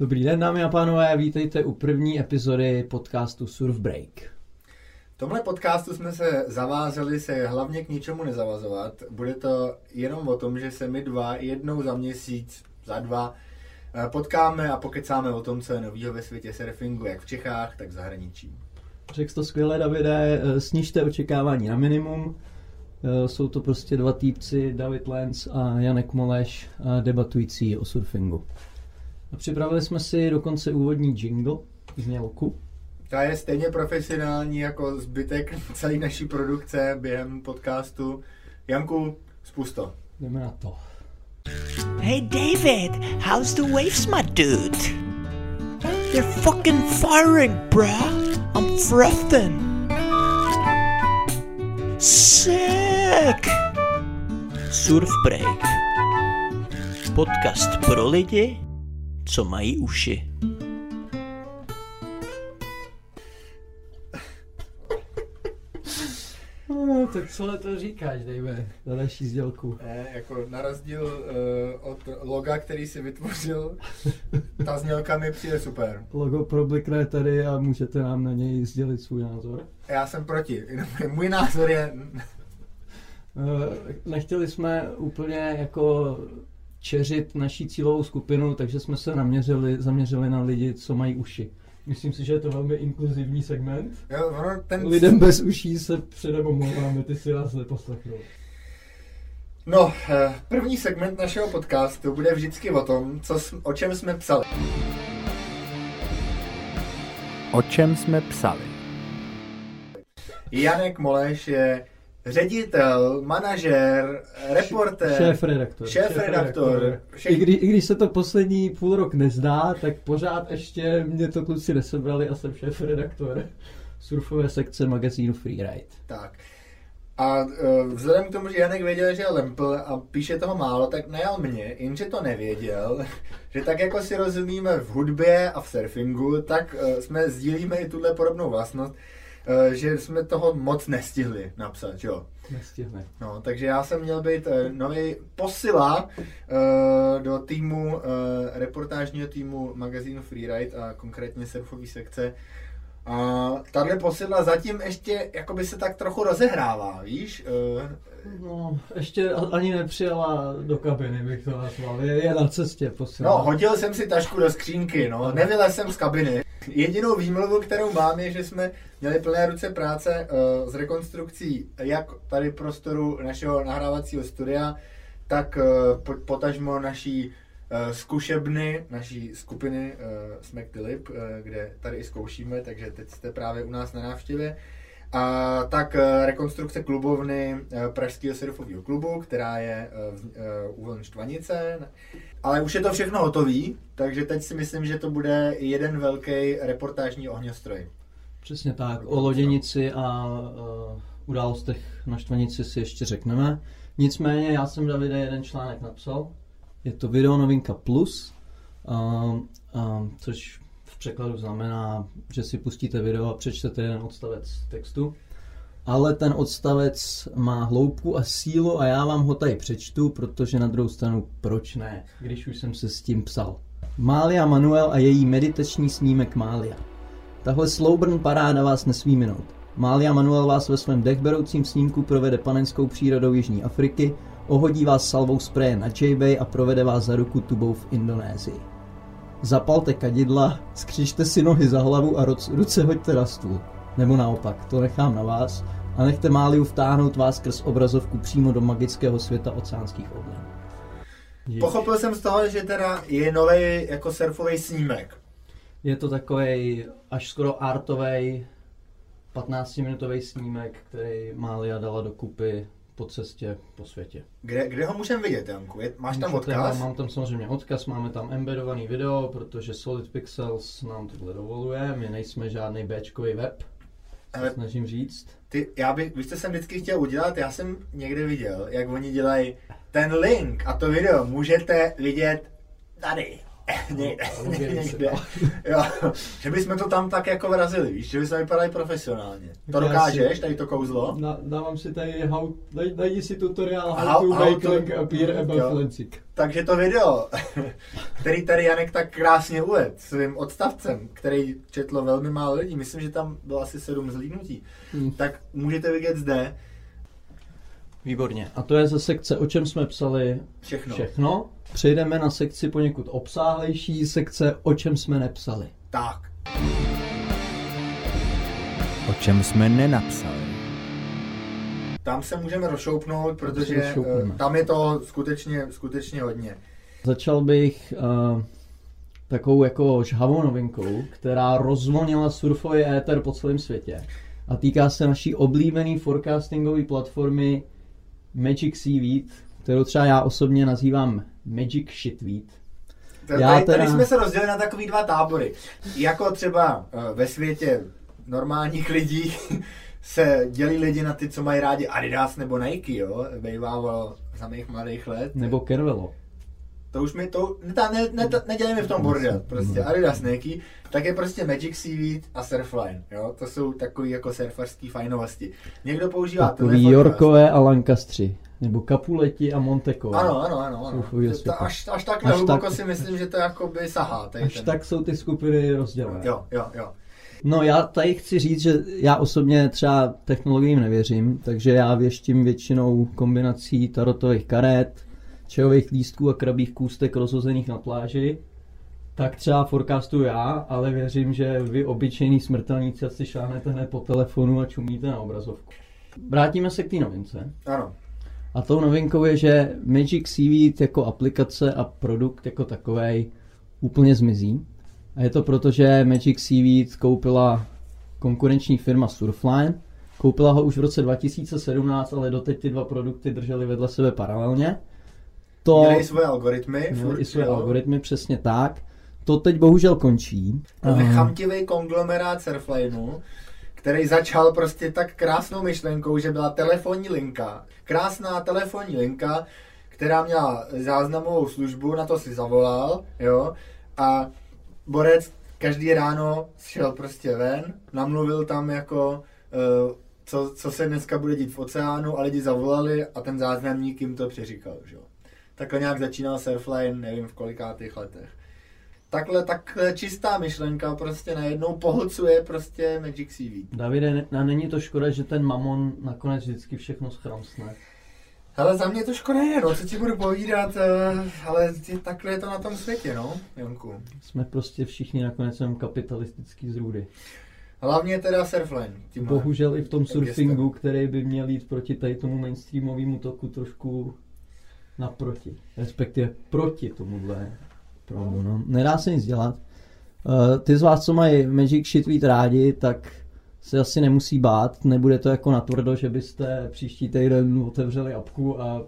Dobrý den, dámy a pánové, vítejte u první epizody podcastu Surf Break. V tomhle podcastu jsme se zavázali se hlavně k ničemu nezavazovat. Bude to jenom o tom, že se my dva jednou za měsíc, za dva, eh, potkáme a pokecáme o tom, co je novýho ve světě surfingu, jak v Čechách, tak v zahraničí. Řekl to skvěle, Davide, eh, snižte očekávání na minimum. Eh, Jsou to prostě dva týpci, David Lenz a Janek Moleš, debatující o surfingu. A připravili jsme si dokonce úvodní jingle, znělku. Ta je stejně profesionální jako zbytek celé naší produkce během podcastu. Janku, spust to. Jdeme na to. Hey David, how's the waves, my dude? They're fucking firing, bruh. I'm frothing. Sick! Surf Break. Podcast pro lidi, co mají uši. No, tak co to říkáš, Dave, za naší sdělku? Ne, jako na rozdíl uh, od loga, který si vytvořil, ta znělka mi přijde super. Logo problikne tady a můžete nám na něj sdělit svůj názor. Já jsem proti. Můj názor je... Eh, Nechtěli jsme úplně jako čeřit naší cílovou skupinu, takže jsme se naměřili, zaměřili na lidi, co mají uši. Myslím si, že je to velmi inkluzivní segment. Jo, ono, ten... Lidem bez uší se předem omlouváme, ty si nás neposlechnou. No, eh, první segment našeho podcastu bude vždycky o tom, co, o čem jsme psali. O čem jsme psali? Janek Moleš je ředitel, manažer, reportér, Šéf-redaktor. šéf-redaktor. I, kdy, I když se to poslední půl rok nezdá, tak pořád ještě mě to kluci nesebrali a jsem šéf-redaktor surfové sekce magazínu Freeride. Tak. A uh, vzhledem k tomu, že Janek věděl, že je lempl a píše toho málo, tak najal mě, jenže to nevěděl, že tak jako si rozumíme v hudbě a v surfingu, tak uh, jsme sdílíme i tuhle podobnou vlastnost, že jsme toho moc nestihli napsat, jo. Nestihne. No, takže já jsem měl být uh, nový posila uh, do týmu, reportážního týmu magazínu Freeride a konkrétně surfové sekce. A tahle posila zatím ještě jakoby se tak trochu rozehrává, víš? Uh, No, ještě ani nepřijela do kabiny, bych to nazval. Je, je na cestě, prosím. no, hodil jsem si tašku do skřínky, no, nevylez jsem z kabiny. Jedinou výmluvu, kterou mám, je, že jsme měli plné ruce práce uh, s rekonstrukcí jak tady prostoru našeho nahrávacího studia, tak uh, po, potažmo naší zkušebny, naší skupiny uh, Smack the Lip, uh, kde tady i zkoušíme, takže teď jste právě u nás na návštěvě. A tak eh, rekonstrukce klubovny eh, Pražského surfového klubu, která je eh, eh, u Štvanice. Ale už je to všechno hotový, takže teď si myslím, že to bude jeden velký reportážní ohňostroj. Přesně tak. O loděnici a uh, událostech na Štvanici si ještě řekneme. Nicméně já jsem Davide jeden článek napsal. Je to video novinka plus, um, um, což v překladu znamená, že si pustíte video a přečtete jeden odstavec textu. Ale ten odstavec má hloubku a sílu a já vám ho tady přečtu, protože na druhou stranu proč ne, když už jsem se s tím psal. Mália Manuel a její meditační snímek Mália. Tahle Slowburn paráda vás nesmí minout. Mália Manuel vás ve svém dechberoucím snímku provede panenskou přírodou Jižní Afriky, ohodí vás salvou spreje na J-Bay a provede vás za ruku tubou v Indonésii. Zapalte kadidla, skřižte si nohy za hlavu a roc- ruce hoďte na stůl. Nebo naopak, to nechám na vás a nechte Máliu vtáhnout vás skrz obrazovku přímo do magického světa oceánských ovlin. Pochopil jsem z toho, že teda je nový jako surfový snímek. Je to takový až skoro artový 15-minutový snímek, který Mália dala dokupy po cestě po světě. Kde, kde ho můžeme vidět, Janku? Je, máš tam Můžete- odkaz? Mám tam samozřejmě odkaz, máme tam embedovaný video, protože Solid Pixels nám tohle dovoluje, my nejsme žádný Bčkový web, Ale snažím říct. ty, já bych, víš, co jsem vždycky chtěl udělat? Já jsem někde viděl, jak oni dělají ten link a to video můžete vidět tady. Někde. Jo, že bychom to tam tak jako vrazili, víš, že bychom vypadali profesionálně. To dokážeš, si- tady to kouzlo? Na, dávám si tady, how, daj, najdi si tutoriál how, How- to how make to- link appear above jo. Lansing. Takže to video, který tady Janek tak krásně uvedl svým odstavcem, který četlo velmi málo lidí, myslím, že tam bylo asi sedm zhlídnutí, Hmm. tak můžete vidět zde Výborně. A to je ze sekce, o čem jsme psali všechno. všechno. Přejdeme na sekci poněkud obsáhlejší, sekce, o čem jsme nepsali. Tak, O čem jsme nenapsali. tam se můžeme rozšoupnout, protože rozšoupneme. eh, tam je to skutečně, skutečně hodně. Začal bych uh, takovou jako žhavou novinkou, která rozvonila surfový éter po celém světě. A týká se naší oblíbené forecastingové platformy Magic Seaweed, kterou třeba já osobně nazývám Magic Shitweed. Tady, Já tady, teda- tady jsme se rozdělili na takový dva tábory. Jako třeba eh, ve světě normálních lidí se dělí lidi na ty, co mají rádi Adidas nebo Nike, jo? Bejvávalo za mých mladých let. Nebo Kervelo. To už mi to, ne, ne, ne, nedělejme v tom bordel, prostě Adidas Nike, tak je prostě Magic Seaweed a Surfline, jo, to jsou takový jako surfarský fajnovosti. Někdo používá Takový telefon, Yorkové a Lancastři. Nebo Kapuleti a Montekové. Ano, ano, ano, ano. To- to až, až tak Až nehluboko tak- si myslím, že to jakoby sahá. Až ten. tak jsou ty skupiny rozdělené. Jo, jo, jo. No já tady chci říct, že já osobně třeba technologiím nevěřím, takže já věštím většinou kombinací tarotových karet, čajových lístků a krabých kůstek rozhozených na pláži. Tak třeba forecastuju já, ale věřím, že vy obyčejní smrtelníci asi šáhnete hned po telefonu a čumíte na obrazovku. Vrátíme se k té novince. Ano. A tou novinkou je, že Magic Seaweed jako aplikace a produkt jako takovej úplně zmizí. A je to proto, že Magic Seaweed koupila konkurenční firma Surfline. Koupila ho už v roce 2017, ale doteď ty dva produkty držely vedle sebe paralelně. To Měli i svoje algoritmy. furt, i své jo. algoritmy, přesně tak. To teď bohužel končí. A- chamtivý konglomerát Surflineu, který začal prostě tak krásnou myšlenkou, že byla telefonní linka. Krásná telefonní linka, která měla záznamovou službu, na to si zavolal, jo, a Borec každý ráno šel prostě ven, namluvil tam jako, eh, co, co se dneska bude dít v oceánu a lidi zavolali a ten záznamník jim to přeříkal, že jo. Takhle nějak začínal Surfline, nevím v kolikátých letech. Takhle, takhle čistá myšlenka prostě najednou pohlcuje prostě Magic Seaweed. Davide, a není to škoda, že ten mamon nakonec vždycky všechno schramsne? Ale za mě to škoda je, no, co ti budu povídat, eh, ale takhle je to na tom světě, no, Janku. Jsme prostě všichni nakonec jenom kapitalistický zrůdy. Hlavně teda Surfline. Bohužel i v tom surfingu, který by měl jít proti tady tomu mainstreamovému toku trošku naproti. Respektive proti tomuhle proudu. No. Nedá se nic dělat. Uh, ty z vás, co mají Magic Shitweed rádi, tak se asi nemusí bát. Nebude to jako natvrdo, že byste příští týden otevřeli apku a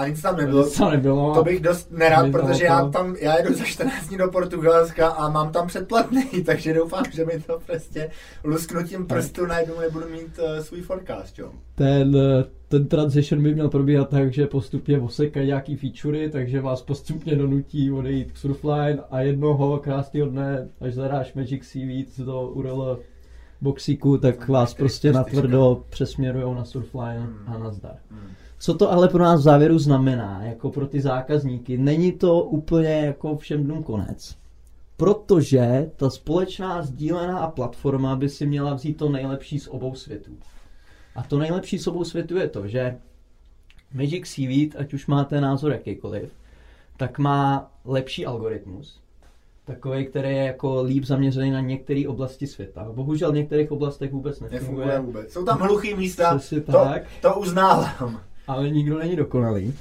A nic tam nebylo. to nebylo. To bych dost nerad, Nebylo protože to. já tam, já jedu za 14 dní do Portugalska a mám tam předplatný, takže doufám, že mi to prostě lusknutím prstu najednou nebudu mít uh, svůj forecast, jo. ten, eh, ten transition by měl probíhat tak, že postupně osekají nějaký featurey, takže vás postupně donutí odejít k Surfline a jednoho krásného dne, až zadáš Magic Seaweed do URL boxíku, tak vás prostě natvrdo přesměrujou na Surfline a nazdar. Hmm. Co to ale pro nás v závěru znamená, jako pro ty zákazníky? Není to úplně jako všem dnům konec. Protože ta společná sdílená platforma by si měla vzít to nejlepší z obou světů. A to nejlepší z obou světů je to, že Magic Seaweed, ať už máte názor jakýkoliv, tak má lepší algoritmus. Takový, který je jako líp zaměřený na některé oblasti světa. Bohužel v některých oblastech vůbec Nefunguje nefunguje. vůbec. Jsou tam hluchý místa, to, tak. to uznávám. Ale nikdo není dokonalý.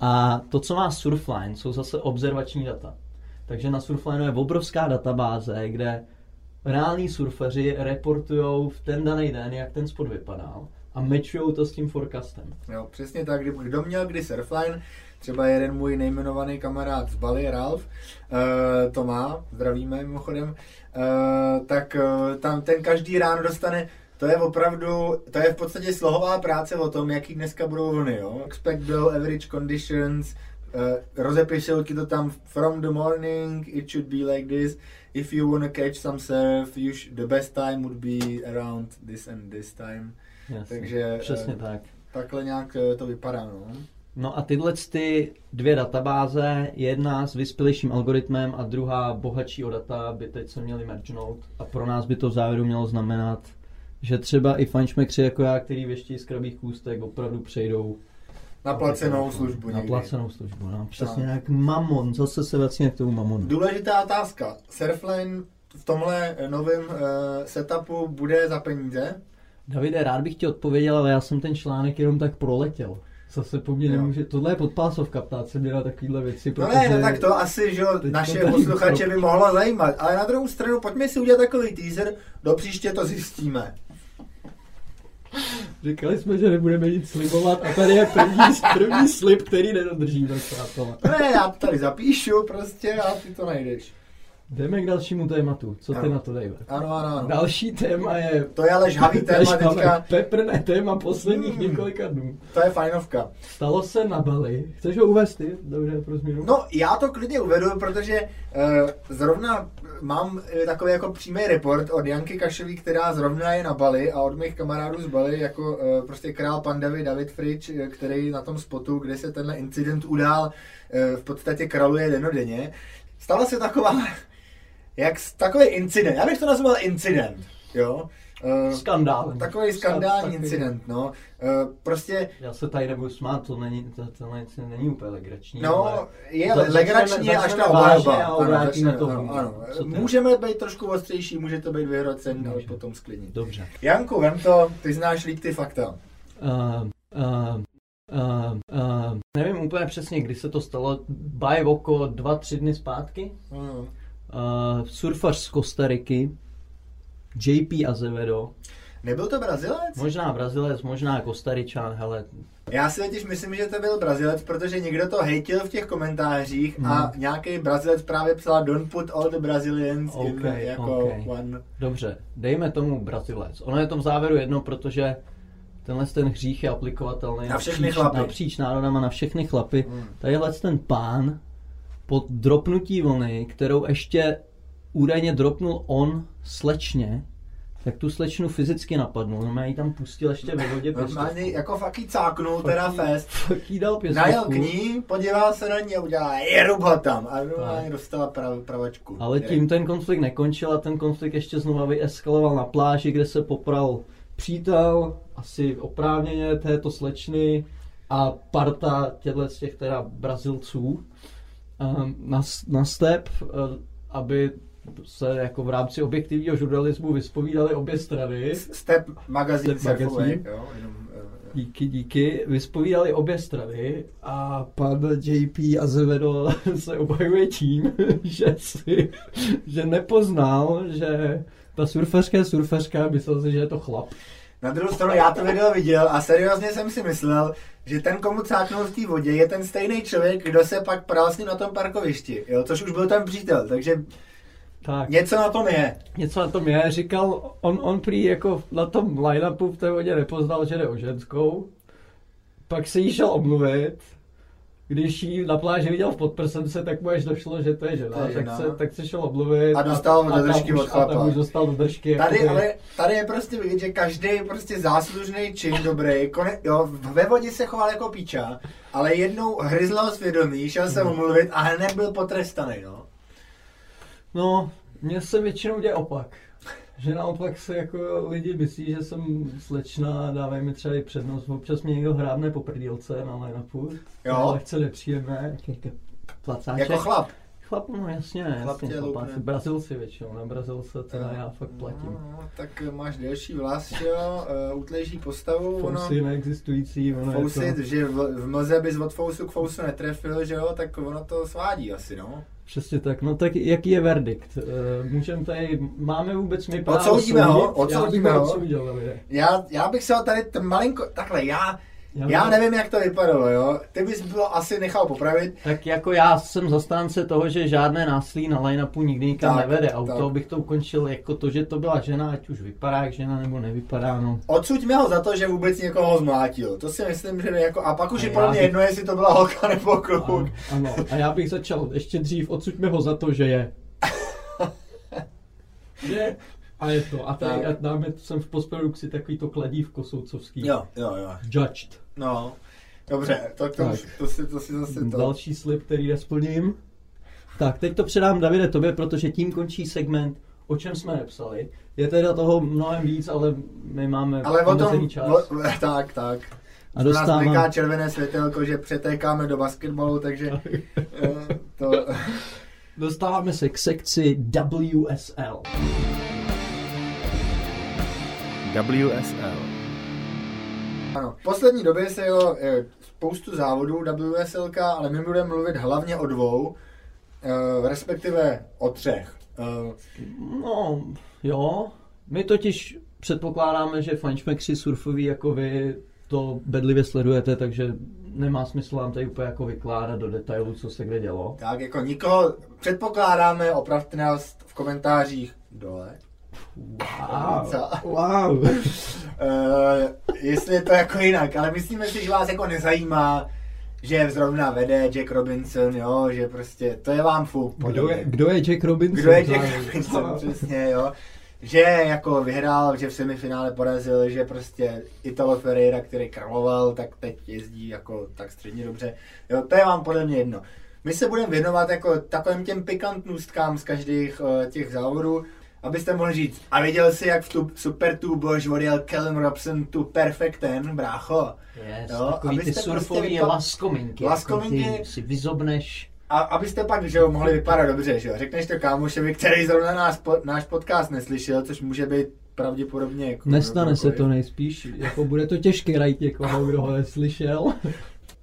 A to, co má Surfline, jsou zase observační data. Takže na Surfline je obrovská databáze, kde reální surferři reportují v ten daný den, jak ten spot vypadal a matchují to s tím forecastem. Jo, přesně tak, kdo měl kdy Surfline, třeba jeden můj nejmenovaný kamarád z Bali, Ralf, uh, to má, zdravíme mimochodem, uh, tak uh, tam ten každý ráno dostane to je opravdu, to je v podstatě slohová práce o tom, jaký dneska budou vlny, jo. Expect below average conditions, Uh, rozepisují ti to tam from the morning, it should be like this. If you wanna catch some surf, you sh- the best time would be around this and this time. Jasně. Takže, Přesně eh, tak. Takhle nějak eh, to vypadá, no. No a tyhle ty dvě databáze, jedna s vyspělejším algoritmem a druhá bohatší o data, by teď se měly mergenout a pro nás by to v závěru mělo znamenat, že třeba i fančmekři jako já, který věští z krabých kůstek, opravdu přejdou Na placenou službu Na placenou službu, no. Přesně Tak. jak mamon, zase se vracíme k tomu mamonu. Důležitá otázka. Surfline v tomhle eh, novém uh, setupu bude za peníze? Davide, rád bych ti odpověděl, ale já jsem ten článek jenom tak proletěl. Zase po mně nemůže, tohle je podpásovka, ptát se mě na takovéhle věci, No ne, no tak to asi, že naše posluchače by mohlo zajímat. Ale na druhou stranu, pojďme si udělat takový teaser, do příště to zjistíme. Říkali jsme, že nebudeme nic slibovat a tady je první, první slib, který nedodržíme, přátelé. Ne, já to tady zapíšu prostě a ty to najdeš. Jdeme k dalšímu tématu. Co ty Ano. na to, Dave? Ano, ano, ano. Další téma je... To je ale žhavý téma máme teďka, Peprné téma posledních Hmm. několika dnů. to je fajnovka. Stalo se na Bali. Chceš ho uvést ty? Dobře, pro změnu. No, já to klidně uvedu, protože uh, zrovna mám uh, takový jako přímý report od Janky Kašový, která zrovna je na Bali a od mých kamarádů z Bali, jako uh, prostě král pandavy David Fritsch, eh, který na tom spotu, kde se tenhle incident udál, v podstatě kraluje denodenně. Stala se taková, jak takový incident, já bych to nazval incident, jo. Uh, Skandál. Takový skandální Takový- incident, no. Uh, prostě Já se tady nebudu smát, to není, to, tohle nic není úplně legrační. No, ale je Začneme- legrační až začneme ta vážně obhajoba. Ano, začneme- to ano, ano. Můžeme být trošku ostřejší, může to být vyhrocen, ale potom sklidnit. Dobře. Janku, vem to, ty znáš líp ty fakta. Uh, uh, uh, uh, nevím úplně přesně, kdy se to stalo. Baj oko dva, tři dny zpátky. Hmm. Uh, surfař z Kostariky, JP Azevedo, Nebyl to Brazilec? možná Brazilec, možná Kostaričan, hele, Já si totiž myslím, že to byl Brazilec, protože někdo to hejtil v těch komentářích Hmm. a nějaký Brazilec právě psal Don't put all the Brazilians in Ok, jako ok. one. Dobře, dejme tomu Brazilec. Ono je to v závěru jedno, protože tenhle ten hřích je aplikovatelný Na všechny napříč, chlapy. napříč národama, na všechny chlapy. Hmm. Tadyhle ten pán po dropnutí vlny, kterou ještě údajně dropnul on slečně, tak tu slečnu fyzicky napadnul. No, ji tam pustil ještě ve vodě Normálně pěstovku. jako fakt jí cáknul, teda fest. Fakt jí dal pěstovku. Najel k ní, podíval se na ní a udělal jerub ho tam. A normálně dostala prav, pravačku. Ale tím ten konflikt nekončil a ten konflikt ještě znova vyeskaloval na pláži, kde se popral přítel, asi oprávněně této slečny a parta těchto z těch teda Brazilců ehm, na, na step, eh, aby se jako v rámci objektivního žurnalismu vyspovídaly obě strany. Step magazín Step magazín. jo, jenom, eh, Díky, díky. Vyspovídali obě strany a pan JP Azevedo se obhajuje tím, že, si, že nepoznal, že ta surfařka je surfařka, myslel si, že je to chlap. Na druhou stranu já to video viděl a seriózně jsem si myslel, že ten, komu cáknul v té vodě, je ten stejný člověk, kdo se pak ním na tom parkovišti, jo, což už byl ten přítel, takže Tak, něco na tom je. něco na tom je. Říkal, on, on prý jako na tom line-upu v té vodě nepoznal, že jde o ženskou. Pak se jí šel omluvit. Když ji na pláži viděl v podprsence, tak mu až došlo, že to je žena, To je tak, žena. se, tak se šel omluvit. A dostal tam do držky už- od A tam chlapa. už dostal do držky. Tady, jakoby- ale, tady je prostě vidět, že každý prostě záslužný čin dobrý, kone, jo, ve vodě se choval jako píča, ale jednou hryzlo svědomí, šel se omluvit a hned byl potrestaný, no. No, mně se většinou děje opak. Že naopak se jako lidi myslí, že jsem slečna a dávají mi třeba i přednost. Občas mě někdo hrábne po prdílce na line-upu. Jo. To je lehce nepříjemné. Placáček. Jako chlap. Chlap, no jasně, Chlap jasně. tě Chlapáci. Brazilci většinou, na Brazilce teda já fakt platím. No, tak máš delší vlas, jo, uh, utlejší postavu, ono, Fousy neexistující, ono fousy, je to, že v, v mlze bys od fousu k fousu netrefil, že jo, tak ono to svádí asi, no. přesně tak. No tak jaký je verdikt? Eh, Můžeme tady, máme vůbec my právo Odsoudíme ho, odsoudíme Já bych ho. Odsoudil. Já, já bych se ho tady t- malinko, takhle, já, Já nevím, jak to vypadalo, jo. Ty bys bylo asi nechal popravit. Tak jako já jsem zastánce toho, že žádné násilí na line-upu nikdy nikam Tak, nevede. A tak. bych to ukončil jako to, že to byla žena, ať už vypadá jak žena nebo nevypadá, no. Odsuďme ho za to, že vůbec někoho zmlátil. To si myslím, že jako... A pak už A je já podle mě jedno, jestli to byla holka nebo kluk. Ano, ano. A já bych začal ještě dřív, odsuďme ho za to, že je. Je. A je to. A tady Tak. a dáme sem v postprodukci takový to kladívko soudcovský. Jo, jo, jo. Judged. No. Dobře, tak to, Tak. To, si, to si zase to... Další slib, který nesplním. Tak, teď to předám Davide tobě, protože tím končí segment, o čem jsme nepsali. Je teda toho mnohem víc, ale my máme Ale o tom, čas. o, tak, tak. A Nás dostávám- bliká červené světelko, že přetékáme do basketbalu, takže eh, to... Dostáváme se k sekci WSL. WSL. Ano, v poslední době se jelo eh, spoustu závodů WSLK, ale my budeme mluvit hlavně o dvou, eh, respektive o třech. Eh, No, jo. My totiž předpokládáme, že fančmekři surfoví jako vy to bedlivě sledujete, takže nemá smysl vám tady úplně jako vykládat do detailu, co se kde dělo. Tak jako nikoho předpokládáme, opravte nás v komentářích dole. Wow. Wow. Uh, jestli je to jako jinak, ale myslíme si, že vás jako nezajímá, že zrovna vede Jack Robinson, jo, že prostě to je vám fuk. Kdo je, kdo je Jack Robinson? Kdo je Jack. Robinson, přesně, jo. Že jako vyhrál, že v semifinále porazil, že prostě Italo Ferreira, který královal, tak teď jezdí jako tak středně dobře. Jo, to je vám podle mě jedno. My se budeme věnovat jako takovým těm pikantnůstkám z každých uh, těch závodů, abyste mohli říct, a viděl jsi, jak v tu Super Bož odjel Callum Robson tu Perfect Ten, brácho? Yes, Jo, takový ty abyste surfový prostě vypa- laskominky. Laskominky. Jako ty si vyzobneš. A abyste pak, že jo, mohli vypadat dobře, že jo, řekneš to kámošovi, který zrovna náš, po, náš podcast neslyšel, což může být pravděpodobně jako... Nestane se to nejspíš, jako bude to těžké najít někoho, kdo ho neslyšel.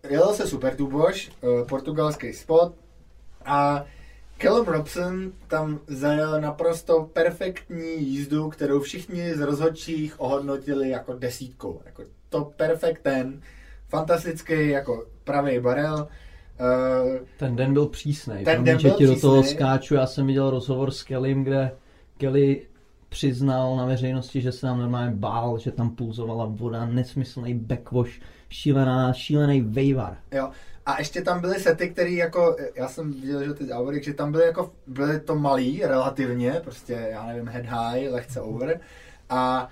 Jelo se Super Tuboš, eh, portugalský spot a Callum Robson tam zajel naprosto perfektní jízdu, kterou všichni z rozhodčích ohodnotili jako desítkou. Jako to perfect ten, fantastický jako pravý barel. Eh, Ten den byl přísnej. Ten Promiň, den byl ti do toho skáču. Já jsem viděl rozhovor s Kellym, kde Kelly přiznal na veřejnosti, že se nám normálně bál, že tam pulzovala voda, nesmyslný backwash, šílená, šílený vejvar. Jo. A ještě tam byly sety, které jako, já jsem viděl, že ty závody, že tam byly jako, byly to malý relativně, prostě, já nevím, head high, lehce over. A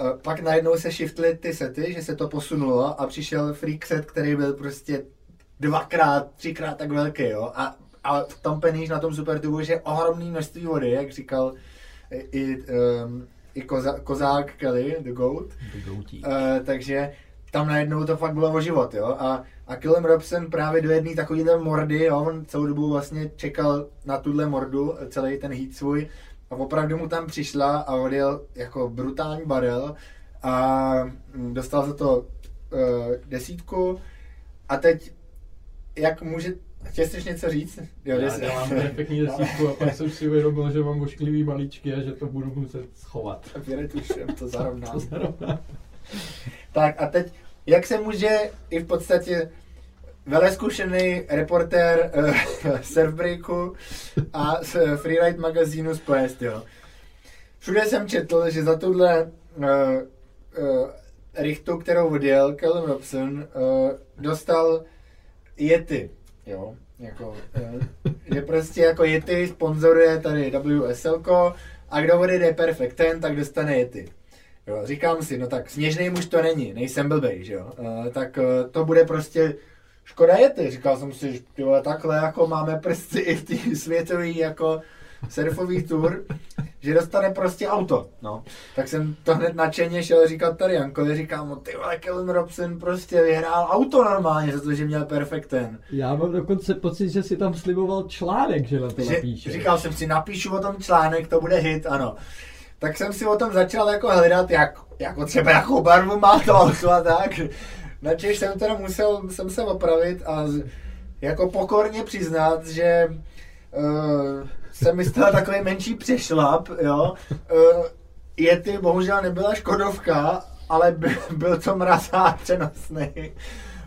e, pak najednou se shiftly ty sety, že se to posunulo a přišel freak set, který byl prostě dvakrát, třikrát tak velký, jo. A, a v tom peníž na tom super tubu, že je ohromné množství vody, jak říkal i, um, i koza, kozák Kelly, the goat. Uh, takže tam najednou to fakt bylo o život, jo. A, a Callum Robson právě do jedné takovýhle mordy, jo, on celou dobu vlastně čekal na tuhle mordu, celý ten heat svůj, a opravdu mu tam přišla a odjel jako brutální barel a mm, dostal za to uh, desítku a teď, jak může, chtěl jsi něco říct? Jo, Já des- dělám perfektní desítku a pak jsem si uvědomil, že mám ošklivý maličky a že to budu muset schovat. Tušem, to zarovná. To zrovna. Tak a teď, jak se může i v podstatě veleskušený reportér uh, Surfbreaku a z eh, Freeride magazínu splést, jo. Všude jsem četl, že za tuhle uh, uh, richtu, kterou odjel Callum Robson, uh, dostal Yeti, jo. Jako, uh, že prostě jako Yeti sponzoruje tady WSL a kdo odjede Perfect Ten, tak dostane Yeti. Jo, říkám si, no tak sněžný muž to není, nejsem blbej, že jo. Uh, tak uh, to bude prostě škoda jety. Říkal jsem si, že ty vole, takhle jako máme prsty i v té světové jako surfový tour, že dostane prostě auto, no. Tak jsem to hned nadšeně šel říkat tady Jankovi, říkám, no ty vole, Kellen Robson prostě vyhrál auto normálně za to, že měl perfekt ten. Já mám dokonce pocit, že si tam sliboval článek, že na to napíše. říkal jsem si, napíšu o tom článek, to bude hit, ano. Tak jsem si o tom začal jako hledat, jak, jako třeba jakou barvu má to auto a tak. Načež jsem teda musel jsem se opravit a jako pokorně přiznat, že uh, jsem myslel takový menší přešlap, jo. Uh, Yeti bohužel nebyla Škodovka, ale by, byl to mrazák přenosný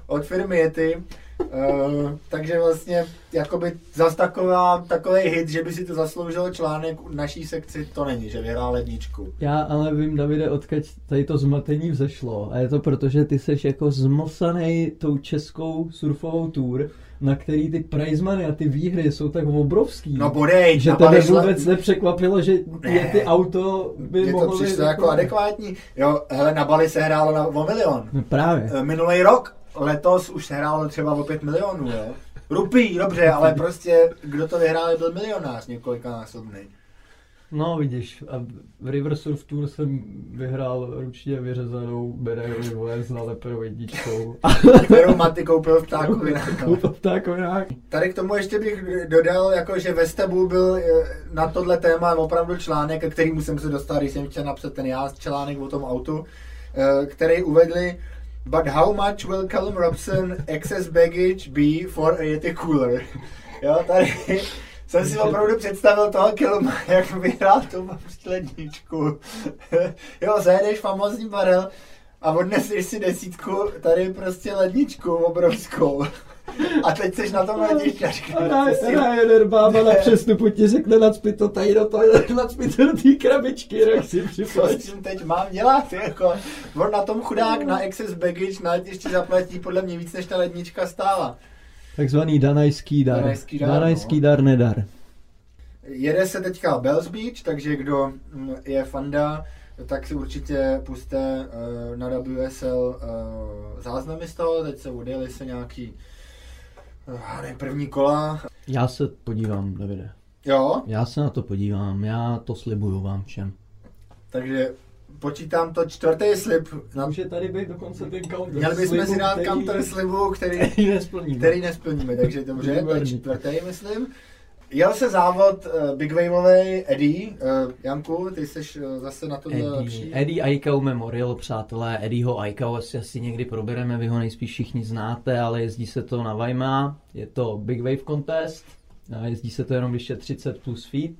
od firmy Yeti. Uh, takže vlastně jakoby zas taková, takový hit, že by si to zasloužil článek v naší sekci, to není, že vyhrál ledničku. Já ale vím, Davide, odkud tady to zmatení vzešlo. A je to proto, že ty seš jako zmosaný tou českou surfovou tour, na který ty prize money a ty výhry jsou tak obrovský. No bodej, že tebe Babiš le- vůbec nepřekvapilo, že je ty auto by Mně to přišlo jako adekvátní. Jo, hele, na Bali se hrálo na, o milion. No právě. Eh, Minulý rok, letos už se hrálo třeba o 5 milionů, jo. Rupí, dobře, ale prostě, kdo to vyhrál, byl milionář několikanásobný. No vidíš, a v River Surf Tour jsem vyhrál ručně vyřezanou vole s nalepenou jedničkou. Kterou Maty koupil v ptákovinách. Koupil v ptákovinách. Tady k tomu ještě bych dodal, jako, že ve Stebu byl eh, na tohle téma opravdu článek, ke kterému jsem se dostal, když jsem chtěl napsat ten já článek o tom autu, eh, který uvedli But how much will Callum Robson excess baggage be for a Yeti cooler? Jo, tady jsem si opravdu představil toho Calluma, jak vyhrál tu ledničku. jo, zajedeš famózní barel a odneseš si desítku, tady prostě ledničku obrovskou. A teď jsi na tom letišti a říkáš, Ryder bába na přestupu ti řekne nacpi to tady do toho, nacpi to do té krabičky, tak si co s tím teď mám dělat, jako. On na tom chudák na excess baggage na letišti zaplatí podle mě víc, než ta lednička stála. Takzvaný danajský dar. Danajský dar, Danajský no. dar nedar. Jede se teďka Bells Beach, takže kdo mm, je fanda, tak si určitě puste eh, na WSL eh, záznamy z toho, teď se odjeli se nějaký nevím, první kola. Já se podívám, Davide. Jo, Já se na to podívám, já to slibuju vám všem. takže počítám to čtvrtý slib. Na, Může tady být dokonce ten counter měli bychom si dát který- counter slibu, který, který nesplníme. který nesplníme, takže dobře, to je čtvrtý, myslím. Jel se závod uh, Big Waveový Eddie. Uh, Janku, ty jsi uh, zase na tohle Eddie, lepší. Eddie Aikau Memorial, přátelé. Eddieho Aikau asi, asi někdy probereme, vy ho nejspíš všichni znáte, ale jezdí se to na Weimar. Je to Big Wave Contest. Jezdí se to jenom, když je 30 plus feet.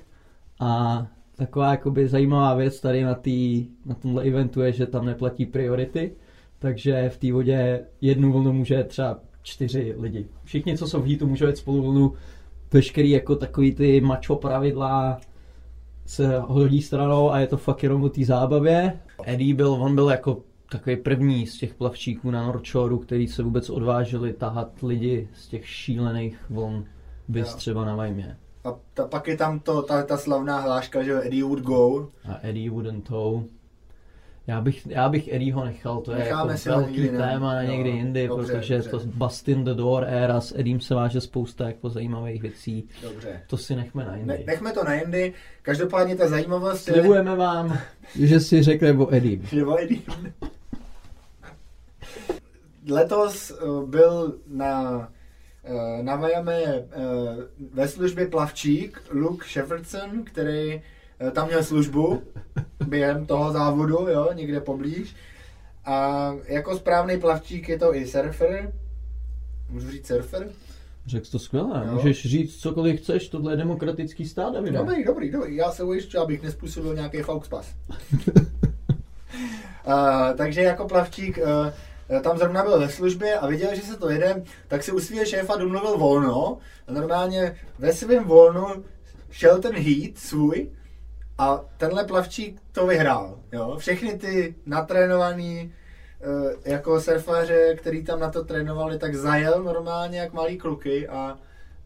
A taková jakoby zajímavá věc tady na, tý, na tomhle eventu je, že tam neplatí priority. Takže v té vodě jednu vlnu může třeba čtyři lidi. Všichni, co jsou v heatu, můžou jet spolu vlnu. Veškerý jako takový ty macho pravidla, se hodí stranou a je to fakt jenom o té zábavě. Eddie byl, on byl jako takový první z těch plavčíků na Northshoreu, který se vůbec odvážili tahat lidi z těch šílených vln, bys třeba na Vajmě. A ta, pak je tam to, ta, ta slavná hláška, že Eddie would go. A Eddie wouldn't tow. Já bych, já bych Eddieho nechal, to je Necháme jako velký ne? téma na někdy jindy, dobře, protože dobře. to Bust in the Door éra s Eddiem se váže spousta jako zajímavých věcí. Dobře. To si nechme na jindy. Ne, nechme to na jindy. Každopádně ta zajímavost je, Slibujeme vám, že si řekne o Eddie. že o. Letos eh, byl na eh, na Miami eh, ve službě plavčík Luke Shepardson, který tam měl službu během toho závodu, jo, někde poblíž. A jako správný plavčík je to i surfer. Můžu říct surfer? Řekl jsi to skvěle, Jo. můžeš říct cokoliv chceš, tohle je demokratický stát, Davide. Dobrý, dobrý, dobrý. Já se ujišťu, abych nespůsobil nějaký fauxpas. uh, takže jako plavčík uh, tam zrovna byl ve službě a viděl, že se to jede, tak si u svého šéfa domluvil volno. A normálně ve svém volnu šel ten heat svůj a tenhle plavčík to vyhrál. Jo? Všechny ty natrénovaný eh, jako surfaře, který tam na to trénovali, tak zajel normálně jak malý kluky a,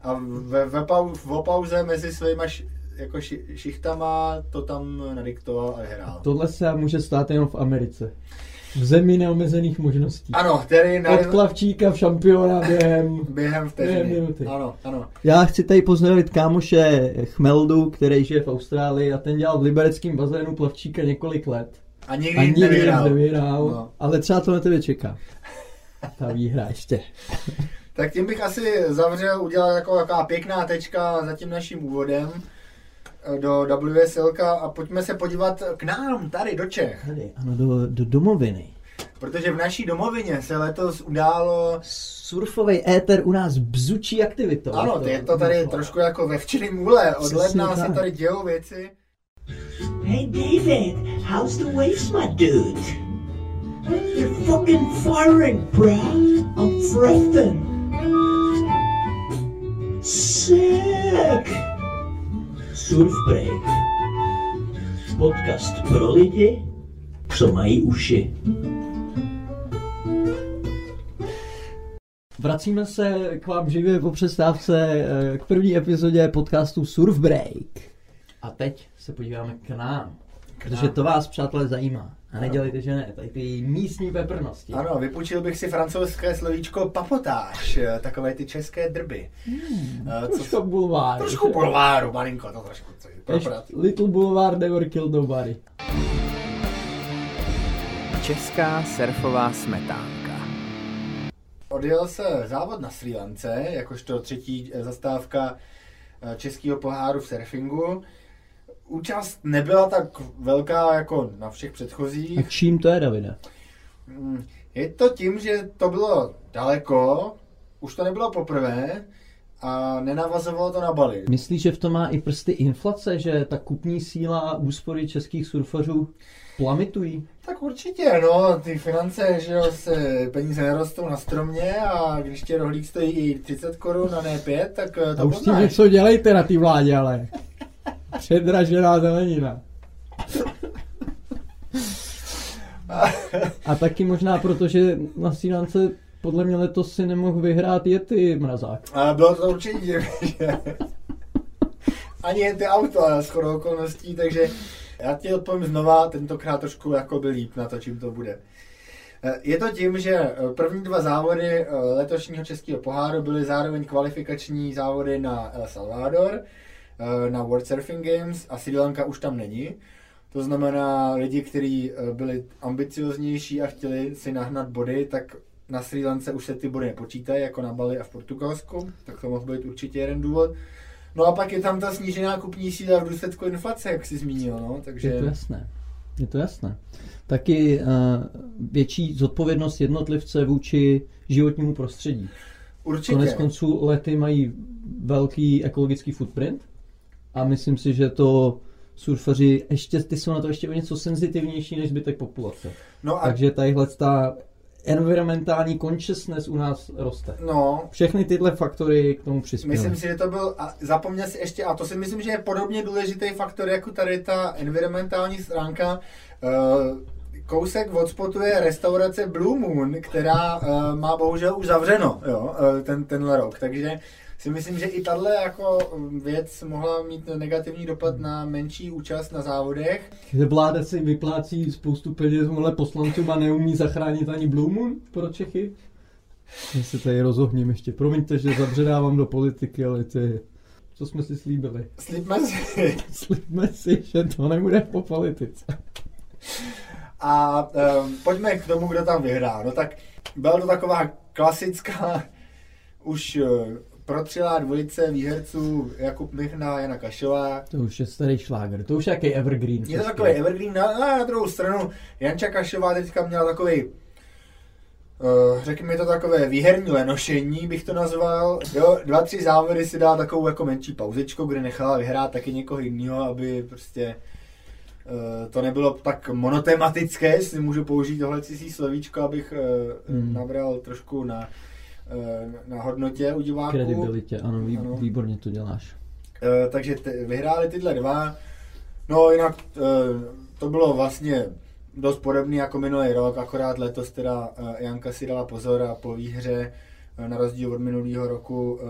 a ve, ve pau, v pauze mezi svýma ši, jako ši, šichtama to tam nadiktoval a vyhrál. Tohle se může stát jenom v Americe. V zemi neomezených možností. Ano, který na, Od plavčíka v šampiona během... během vteřiny. Během minuty. Ano, ano. Já chci tady pozdravit kámoše Chmeldu, který žije v Austrálii a ten dělal v libereckém bazénu plavčíka několik let. A nikdy, A nic nikdy nevyhrál. nevyhrál, No. ale třeba to na tebe čeká. Ta výhra ještě. Tak tím bych asi zavřel, udělal jako taková pěkná tečka za tím naším úvodem do WSL a pojďme se podívat k nám, tady do Čech. Tady, ano, do, do domoviny. Protože v naší domovině se letos událo, Surfový éter u nás bzučí aktivitou. ano, je to tady trošku jako ve včelím úle, od Přesně ledna se tady dějou věci. Hey, David, how's the waves, my dude? You're fucking firing, bruh. I'm frothing. Sick. Surf Break. Podcast pro lidi, co mají uši. Vracíme se k vám živě po přestávce eh, k první epizodě podcastu Surf Break. A teď se podíváme k nám. Protože to vás, přátelé, zajímá. A nedělejte, že ne. Tady ty místní peprnosti. Ano, vypůjčil bych si francouzské slovíčko papotáž, eh, takové ty české drby. Hmm, Trošku bulvár. Trošku bulváru, malinko, to trošku. Co. Little Boulevard never killed nobody. Česká surfová smetánka. Odjel se závod na Sri Lance, jakožto třetí eh, zastávka českého poháru v surfingu. Účast nebyla tak velká jako na všech předchozích. A čím to je, Davide? Mm, Je to tím, že to bylo daleko, už to nebylo poprvé a nenavazovalo to na Bali. Myslíš, že v tom má i prsty inflace, že ta kupní síla a úspory českých surfařů plamitují? Tak určitě, no, ty finance, že jo, se peníze nerostou na stromě a když tě rohlík stojí i 30 korun a ne 5, tak eh, to A už s tím poznáš. něco dělejte na té vládě, ale. Předražená zelenina. A taky možná proto, že na Sýlance podle mě letos si nemohl vyhrát Yeti mrazák. A bylo to určitě, že ani je ty auto s chodou okolností, takže já ti odpovím znova, tentokrát trošku jako by líp na to, čím to bude. Eh, Je to tím, že eh, první dva závody eh, letošního českého poháru byly zároveň kvalifikační závody na El Salvador, na World Surfing Games a Sri Lanka už tam není. To znamená, lidi, kteří eh, byli ambicioznější a chtěli si nahnat body, tak na Sri Lance už se ty body nepočítají, jako na Bali a v Portugalsku, tak to mohl být určitě jeden důvod. No a pak je tam ta snížená kupní síla v důsledku inflace, jak jsi zmínil, no, takže... Je to jasné. Je to jasné. Taky uh, větší zodpovědnost jednotlivce vůči životnímu prostředí. Určitě. Konec konců lety mají velký ekologický footprint a myslím si, že to surfaři ještě, ty jsou na to ještě o něco senzitivnější než zbytek populace. No a Takže tadyhle ta environmentální consciousness u nás roste. no, Všechny tyhle faktory k tomu přispěly. Myslím si, že to byl, a zapomněl si ještě, a to si myslím, že je podobně důležitý faktor jako tady ta environmentální stránka. Uh, kousek od spotu je restaurace Blue Moon, která uh, má bohužel už zavřeno, jo, uh, ten, tenhle rok, takže si myslím, že i tahle jako věc mohla mít negativní dopad na menší účast na závodech. Že vláda si vyplácí spoustu peněz vole poslancům a neumí zachránit ani Blue Moon pro Čechy. My se tady rozohním ještě. Promiňte, že zabředávám do politiky, ale to je... Co jsme si slíbili? Slíbme si. Slíbme si, že to nebude po politice. A um, pojďme k tomu, kdo tam vyhrál. No tak byla to taková klasická už protřelá dvojice výherců Jakub Michna a Jana Kašová. To už je starý šláger, to už je jaký evergreen. Je to takový evergreen, na, na, na druhou stranu Janča Kašová teďka měla takový Uh, řekněme to takové výherní lenošení, bych to nazval. Jo, dva, tři závody si dá takovou jako menší pauzičku, kde nechala vyhrát taky někoho jiného, aby prostě uh, to nebylo tak monotematické, jestli můžu použít tohle cizí slovíčko, abych uh, Hmm. nabral trošku na, na hodnotě u diváků. Kredibilitě, ano, vý, Ano. výborně to děláš. Eh, takže te, vyhráli tyhle dva. No jinak eh, to bylo vlastně dost podobný jako minulý rok, akorát letos teda eh, Janka si dala pozor a po výhře eh, na rozdíl od minulého roku eh,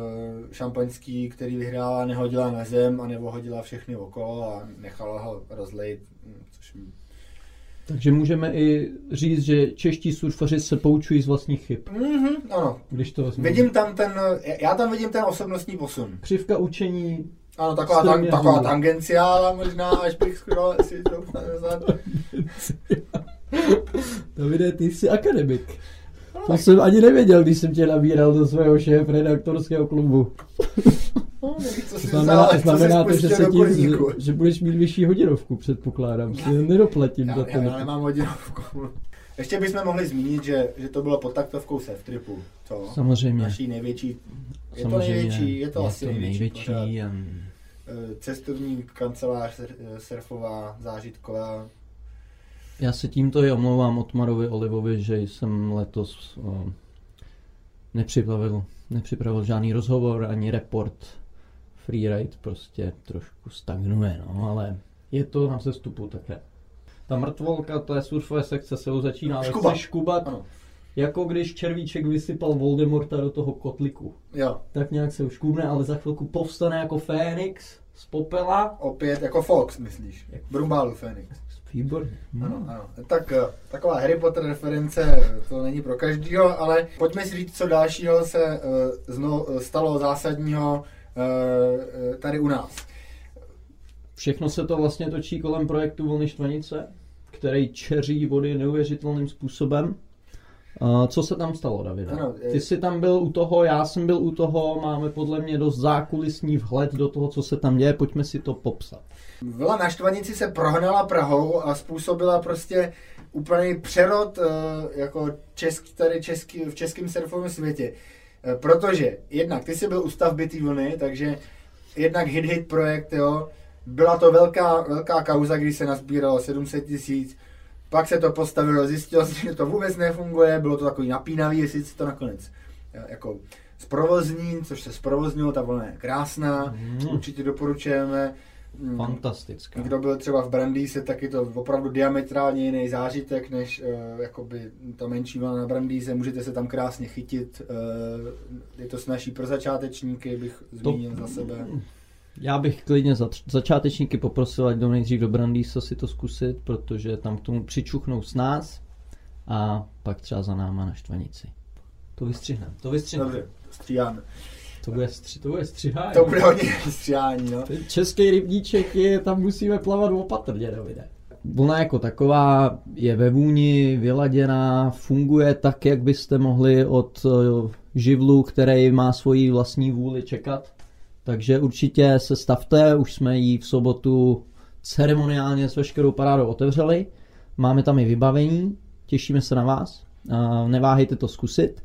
šampaňský, který vyhrála, nehodila na zem a nevohodila všechny okolo a nechala ho rozlejt, hm, což Takže můžeme i říct, že čeští surfaři se poučují z vlastních chyb. Mhm, ano. Když to vezmeme. Vidím tam ten, já tam vidím ten osobnostní posun. Křivka učení, Ano, taková, tan, taková tangenciála možná, až bych skoro si to. Davide, ty jsi akademik. To jsem ani nevěděl, když jsem tě nabíral do svého šéf redaktorského klubu. No, co si Znamená, co znamená to, že, se ti, kurníku. že budeš mít vyšší hodinovku, předpokládám. Si nedoplatím Já, za já, to. já nemám hodinovku. Ještě bychom mohli zmínit, že, že to bylo pod taktovkou Surftripu. To Samozřejmě. naší největší, je to Samozřejmě. největší, je to je asi to největší, největší um, Eh, cestovní kancelář eh, surfová, zážitková. Já se tímto i omlouvám Otmarovi Olivovi, že jsem letos uh, nepřipravil, nepřipravil žádný rozhovor ani report. Freeride prostě trošku stagnuje, no, ale je to na sestupu také. Ta mrtvolka té surfové sekce se už začíná Škubat. lehce škubat, Ano. jako když červíček vysypal Voldemorta do toho kotliku. Jo, Tak nějak se už škubne, ale za chvilku povstane jako Fénix z popela. opět jako Fox, myslíš? Brumbálu Fénix. Výborně. Ano, ano. Tak eh, taková Harry Potter reference, to není pro každýho, ale pojďme si říct, co dalšího se eh, zno, stalo zásadního eh, eh, tady u nás. Všechno se to vlastně točí kolem projektu Vlny Štvanice, který čeří vody neuvěřitelným způsobem. Co se tam stalo, Davide? Ano, eh, Ty jsi tam byl u toho, já jsem byl u toho, máme podle mě dost zákulisní vhled do toho, co se tam děje, pojďme si to popsat. Vila na Štvanici se prohnala Prahou a způsobila prostě úplný přerod eh, jako český, tady český, v českém surfovém světě. Eh, Protože jednak ty jsi byl u stavby té vlny, takže jednak hit hit projekt, jo, byla to velká, velká kauza, kdy se nazbíralo 700 tisíc, pak se to postavilo, zjistilo se, že to vůbec nefunguje, bylo to takový napínavý, jestli se to nakonec eh, jako zprovozní, což se zprovoznilo, ta vlna je krásná, Mm. určitě doporučujeme. Mm. Fantastická. Kdo byl třeba v Brandýse, tak je to opravdu diametrálně jiný zážitek než uh, jakoby ta menší vlna na Brandýse. Můžete se tam krásně chytit. Uh, je to snažší pro začátečníky, bych zmínil za sebe. Já bych klidně za začátečníky poprosil, ať jdou nejdřív do Brandýsa si to zkusit, protože tam k tomu přičuchnou s nás a pak třeba za náma na Štvanici. To vystřihneme, to vystřihneme. Dobře, stříháme. To bude, stři, to bude střihání. To bude hodně stříhání, no. Ten Český rybníček je, tam musíme plavat opatrně, Davide. Vlna jako taková je ve vůni, vyladěná, funguje tak, jak byste mohli od eh, živlu, který má svoji vlastní vůli čekat. Takže určitě se stavte, už jsme ji v sobotu ceremoniálně s veškerou parádou otevřeli. Máme tam i vybavení, těšíme se na vás. A Neváhejte to zkusit.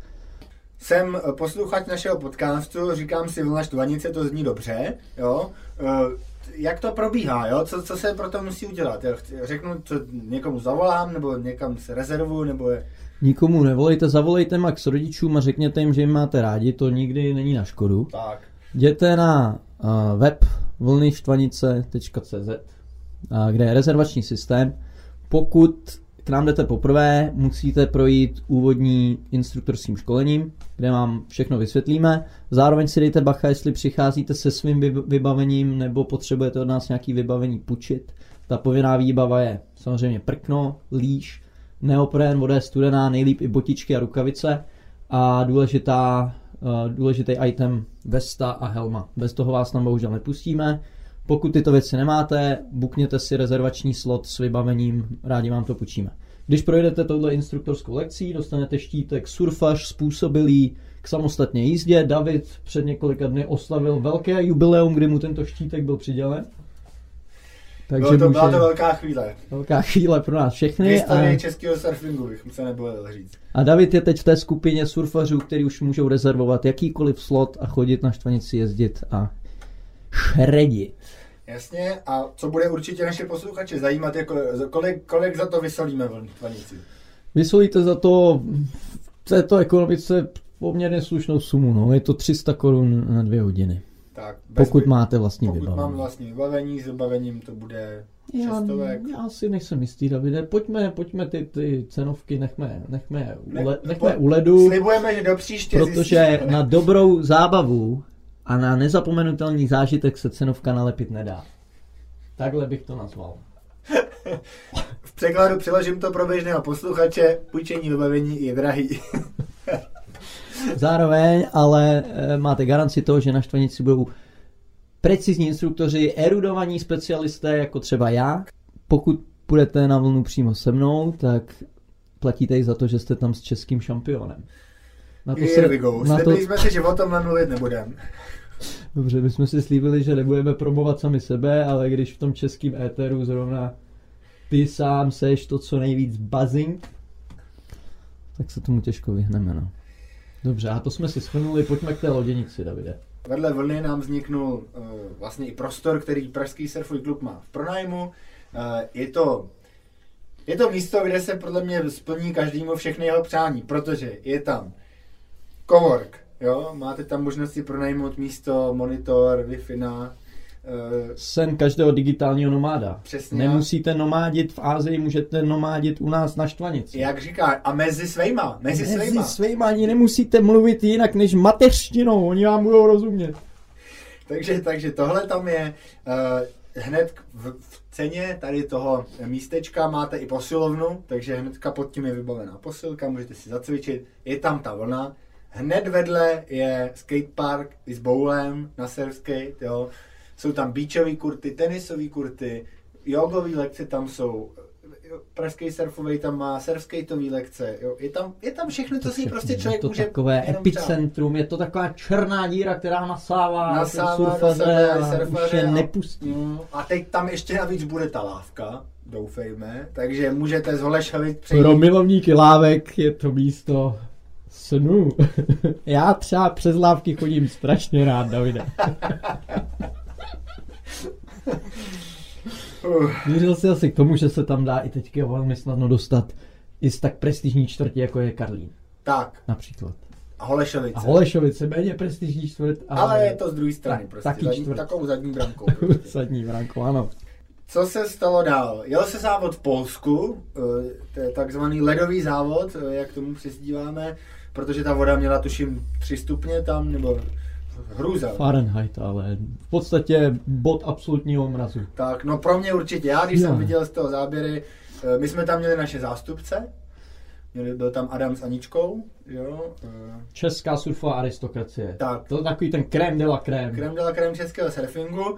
Jsem eh, posluchač našeho podcastu, říkám si Vlna Štvanice, to zní dobře, jo. Eh, Jak to probíhá, jo? Co, co se pro to musí udělat? Já řeknu, co někomu zavolám, nebo někam se rezervu, nebo je... Nikomu nevolejte, zavolejte max rodičům a řekněte jim, že jim máte rádi, to nikdy není na škodu. Tak. Jděte na uh, web vlnyštvanice.cz, uh, kde je rezervační systém. Pokud k nám jdete poprvé, musíte projít úvodní instruktorským školením, kde vám všechno vysvětlíme. Zároveň si dejte bacha, jestli přicházíte se svým vyb- vybavením nebo potřebujete od nás nějaký vybavení půjčit. Ta povinná výbava je samozřejmě prkno, líš, neopren, voda je studená, nejlíp i botičky a rukavice a důležitá, uh, důležitý item vesta a helma. Bez toho vás tam bohužel nepustíme. Pokud tyto věci nemáte, bukněte si rezervační slot s vybavením, rádi vám to půjčíme. Když projdete touhle instruktorskou lekcí, dostanete štítek surfař způsobilý k samostatné jízdě. David před několika dny oslavil velké jubileum, kdy mu tento štítek byl přidělen. Takže Bylo to, může... byla to velká chvíle. velká chvíle pro nás všechny. historii A... českého surfingu bych se nebojil říct. A David je teď v té skupině surfařů, kteří už můžou rezervovat jakýkoliv slot a chodit na štvanici jezdit a šredit. Jasně, a co bude určitě naše posluchače zajímat, je, kolik, kolik za to vysolíme v Tvanici. Vysolíte za to v této ekonomice poměrně slušnou sumu, no. je to 300 korun na dvě hodiny. Tak, bez Pokud máte vlastní pokud vybavení. mám vlastní vybavení, s vybavením to bude Já, šestovek. já si nejsem jistý, Davide. Pojďme, pojďme ty, ty cenovky, nechme, nechme, Ne- le, po- nechme u ledu, Slibujeme, že do příště protože zjistíme. na dobrou zábavu a na nezapomenutelný zážitek se cenovka nalepit nedá. Takhle bych to nazval. V překladu přeložím to pro běžného posluchače, půjčení vybavení je drahý. Zároveň ale e, máte garanci toho, že na štvanici budou precizní instruktoři, erudovaní specialisté, jako třeba já. Pokud půjdete na vlnu přímo se mnou, tak platíte i za to, že jste tam s českým šampionem. Na Here we go. na to, jsme si, že o tomhle mluvit nebudeme. Dobře, my jsme si slíbili, že nebudeme promovat sami sebe, ale když v tom českém éteru zrovna ty sám seš to, co nejvíc buzzing, tak se tomu těžko vyhneme, no. Dobře, a to jsme si shrnuli, pojďme k té loděnici, Davide. Vedle vlny nám vzniknul uh, vlastně i prostor, který Pražský surfový klub má v pronájmu. Uh, je to Je to místo, kde se podle mě splní každému všechny jeho přání, protože je tam cowork, jo, máte tam možnost si pronajmout místo, monitor, Wi-Fi na, eh, Sen každého digitálního nomáda. Přesně. Nemusíte nomádit v Ázii, můžete nomádit u nás na Štvanici. jak říká, a mezi svejma, mezi, Mezi svejma. svýma ani nemusíte mluvit jinak než mateřštinou, oni vám budou rozumět. Takže, takže tohle tam je uh, hned v, v ceně tady toho místečka máte i posilovnu, takže hnedka pod tím je vybavená posilka, můžete si zacvičit, je tam ta vlna. Hned vedle je skatepark i s bowlem na surf skate, jo. Jsou tam beachové kurty, tenisové kurty, jogové lekce tam jsou, jo, pražský surfový tam má surfskateové lekce, jo. Je, tam, je tam všechno, co si prostě je člověk to může takové epicentrum, je to taková černá díra, která nasává, Nasává surfaře a surfaře už je a- nepustí. Mm, a teď tam ještě navíc bude ta lávka, doufejme, takže můžete z Holešovic přejít. Pro milovníky lávek je to místo snu. Já třeba přes lávky chodím strašně rád, Davide. Mířil si asi k tomu, že se tam dá i teďka velmi snadno dostat i z tak prestižní čtvrti, jako je Karlín, tak, například. a Holešovice. A Holešovice, méně prestižní čtvrt, ale, Ale je to z druhé strany, Tak- prostě, taky zadní, čtvrt. takovou zadní brankou. Prostě. sadní branko, ano. Co se stalo dál? Jel se závod v Polsku, eh, to je takzvaný ledový závod, eh, jak tomu přizdíváme, protože ta voda měla tuším 3 stupně tam, nebo hrůza. Fahrenheit, ale v podstatě bod absolutního mrazu. Tak, no pro mě určitě. Já, když Jo. jsem viděl z toho záběry, eh, my jsme tam měli naše zástupce, měli, byl tam Adam s Aničkou, jo, eh, Česká surfová aristokracie. Tak. To je takový ten krém de la krém. krem de la krem českého surfingu.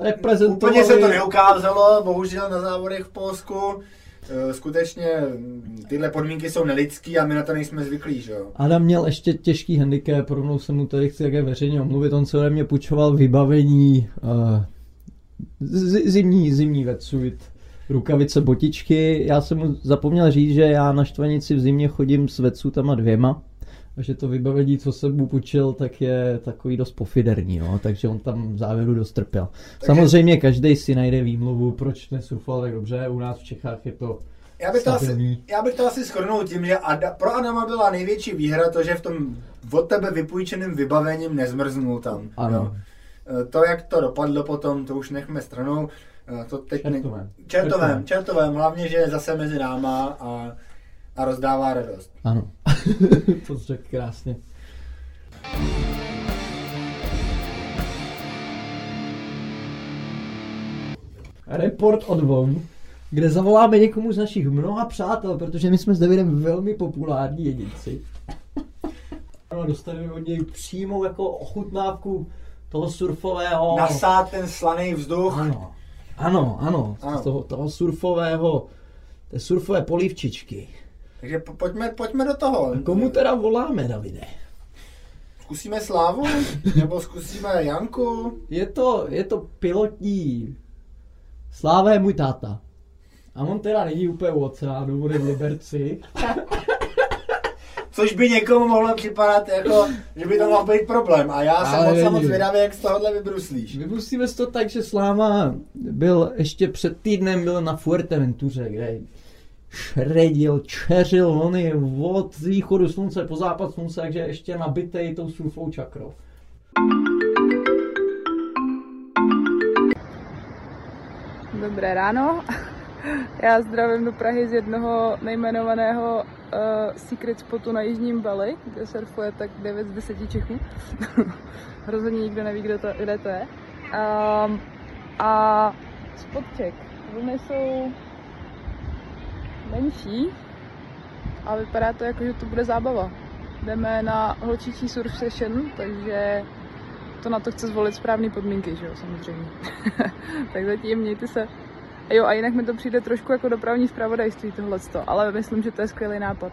Reprezentovali... Úplně se to neukázalo, bohužel na závodech v Polsku. Eh, Skutečně mm, tyhle podmínky jsou nelidský a my na to nejsme zvyklí, že jo. Adam měl ještě těžký handicap, rovnou se mu tady chci také veřejně omluvit, on ode mě půjčoval vybavení uh, zimní, zimní wetsuit, rukavice, botičky. Já jsem mu zapomněl říct, že já na štvanici v zimě chodím s wetsuitama dvěma, a že to vybavení, co jsem mu půjčil, tak je takový dost pofiderní, no, takže on tam v závěru dost trpěl. Samozřejmě každý si najde výmluvu, proč nesurfoval tak dobře, u nás v Čechách je to Já bych, to asi, já bych to asi shrnul tím, že Ada, pro Adama byla největší výhra to, že v tom od tebe vypůjčeným vybavením nezmrznul tam. Ano. Jo. Eh, To, jak to dopadlo potom, to už nechme stranou. Eh, To teď ne- Čertovém. Čertovém, čertovém, hlavně, že je zase mezi náma a, a rozdává radost. Ano, to řekl krásně. Report od Von, kde zavoláme někomu z našich mnoha přátel, protože my jsme s Davidem velmi populární jedinci. A dostaneme od něj přímou jako ochutnávku toho surfového... Nasát ten slaný vzduch. Ano, ano, ano, Ano. Z toho, toho surfového, té surfové polívčičky. Takže po, pojďme, pojďme do toho. Komu teda voláme, Davide? Zkusíme Slávu? Nebo zkusíme Janku? Je to, je to pilotní. Sláva je můj táta. A on teda není úplně u oceánu, on je v Liberci. Což by někomu mohlo připadat jako, že by to mohl být problém. A já jsem moc, moc zvědavý, jak z tohohle vybruslíš. Vypustíme to tak, že Sláva byl ještě před týdnem byl na Fuerteventuře, kde šredil, čeřil vlny od východu slunce po západ slunce, takže ještě nabitej tou surfou čakrou. Dobré ráno. Já zdravím do Prahy z jednoho nejmenovaného uh, secret spotu na Jižním Bali, kde surfuje tak 9 z 10 Čechů. Rozhodně nikdo neví, kde to, kde to je. Um, a spotček. Vlny jsou menší a vypadá to jako, že to bude zábava. Jdeme na holčičí surf session, takže to na to chce zvolit správné podmínky, že jo, samozřejmě. tak zatím mějte se. A jo, a jinak mi to přijde trošku jako dopravní zpravodajství tohleto, ale myslím, že to je skvělý nápad.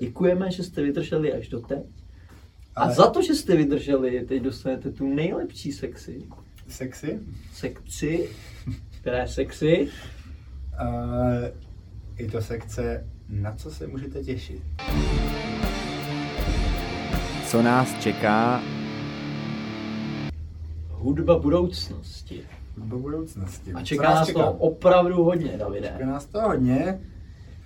Děkujeme, že jste vydrželi až do teď. A za to, že jste vydrželi, teď dostanete tu nejlepší sexy. Sexy. Sekci, která je sexy. Uh, je to sekce, na co se můžete těšit. Co nás čeká hudba budoucnosti. Do budoucnosti. A Co čeká nás to opravdu hodně, Davide. Čeká nás to hodně.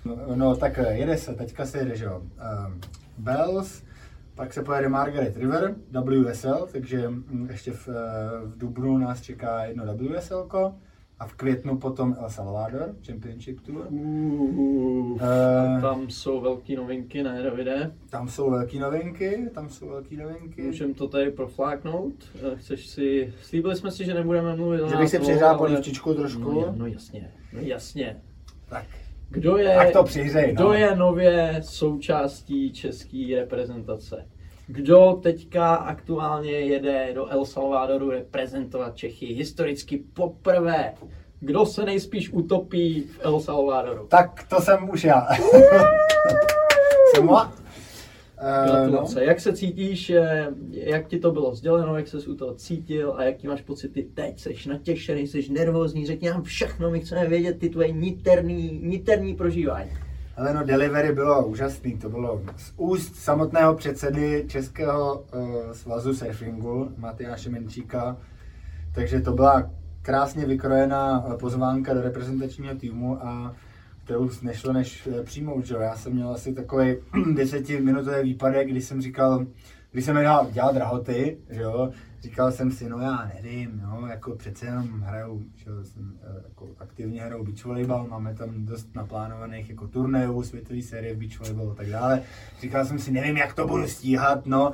No, no tak eh, jede se, teďka se jede, že jo. Um, Bells, pak se pojede Margaret River, WSL, takže mm, ještě v, eh, v Dubnu nás čeká jedno WSL a v květnu potom El Salvador Championship Tour. Uh, Eh, a tam jsou velké novinky, ne, Davide? Tam jsou velké novinky, tam jsou velké novinky. Můžeme to tady profláknout. Eh, Chceš si... Slíbili jsme si, že nebudeme mluvit o Že bych si názvu, přihřál ale- polívčičku trošku. No, no jasně, no jasně. Tak, Kdo je, tak to přihřej, kdo no. je nově součástí české reprezentace? Kdo teďka aktuálně jede do El Salvadoru reprezentovat Čechy historicky poprvé? Kdo se nejspíš utopí v El Salvadoru? Tak to jsem už já. jsem já. Eh, Gratulace. Jak se cítíš, jak ti to bylo sděleno, jak ses u toho cítil a jaký máš pocity teď? Jsi natěšený, jsi nervózní, řekni nám všechno, my chceme vědět ty tvoje niterný, niterný prožívání. Ale no, delivery bylo úžasný, to bylo z úst samotného předsedy Českého uh, svazu surfingu, Matyáše Menčíka, takže to byla krásně vykrojená eh, pozvánka do reprezentačního týmu a kterou nešlo než eh, přijmout, že. Já jsem měl asi takový desetiminutový výpadek, kdy jsem říkal, když jsem dělal, dělal drahoty, že jo, říkal jsem si, no já nevím, no, jako přece jenom hraju, že jo, jsem, eh, jako aktivně hraju beach volleyball, máme tam dost naplánovaných jako turnajů, světové série v beach volleyball a tak dále. Říkal jsem si, nevím, jak to budu stíhat, no,